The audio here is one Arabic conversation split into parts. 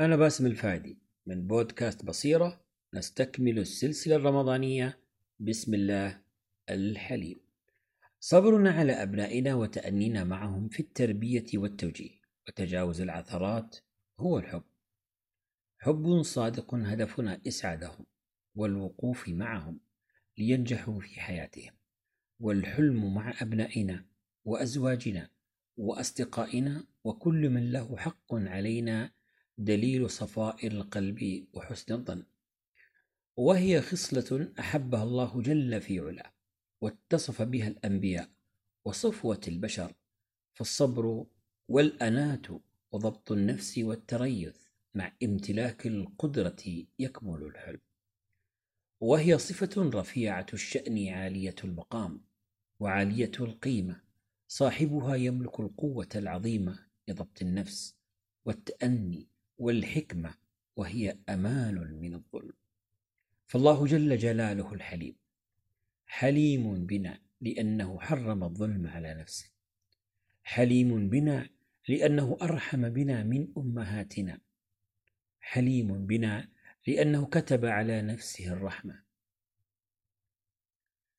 أنا باسم الفادي. من بودكاست بصيرة نستكمل السلسلة الرمضانية. بسم الله الحليم. صبرنا على أبنائنا وتأنينا معهم في التربية والتوجيه. وتجاوز العثرات هو الحب. حب صادق هدفنا إسعادهم والوقوف معهم لينجحوا في حياتهم. والحلم مع أبنائنا وأزواجنا وأصدقائنا وكل من له حق علينا دليل صفاء القلب وحسن الظن. وهي خصلة أحبها الله جل في علا واتصف بها الأنبياء وصفوة البشر فالصبر والأنات وضبط النفس والتريث مع امتلاك القدرة يكمل الحلم. وهي صفة رفيعة الشأن عالية المقام وعالية القيمة صاحبها يملك القوة العظيمة لضبط النفس والتأني والحكمة وهي أمان من الظلم. فالله جل جلاله الحليم حليم بنا لأنه حرم الظلم على نفسه. حليم بنا لأنه أرحم بنا من أمهاتنا. حليم بنا لأنه كتب على نفسه الرحمة.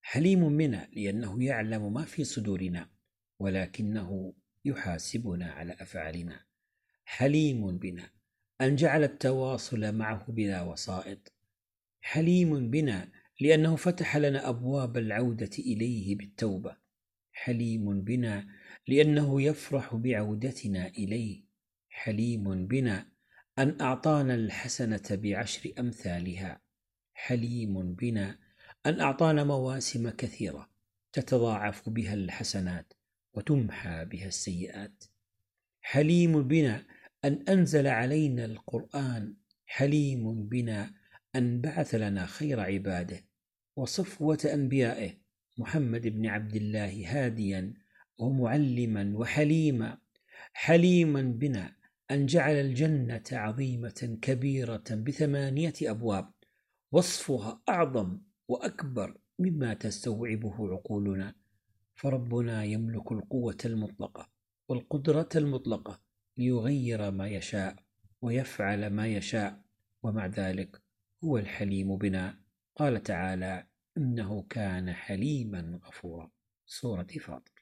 حليم بنا لأنه يعلم ما في صدورنا ولكنه يحاسبنا على أفعالنا. حليم بنا أن جعل التواصل معه بلا وسائط حليم بنا لأنه فتح لنا أبواب العودة إليه بالتوبة. حليم بنا لأنه يفرح بعودتنا إليه. حليم بنا أن أعطانا الحسنة بعشر أمثالها. حليم بنا أن أعطانا مواسم كثيرة تتضاعف بها الحسنات وتمحى بها السيئات. حليم بنا أن أنزل علينا القرآن حليم بنا أن بعث لنا خير عباده وصفوة أنبيائه محمد بن عبد الله هاديا ومعلما وحليما حليما بنا أن جعل الجنة عظيمة كبيرة بثمانية أبواب وصفها أعظم وأكبر مما تستوعبه عقولنا. فربنا يملك القوة المطلقة والقدرة المطلقة ليغير ما يشاء ويفعل ما يشاء ومع ذلك هو الحليم بنا. قال تعالى إنه كان حليما غفورا. سورة فاطر.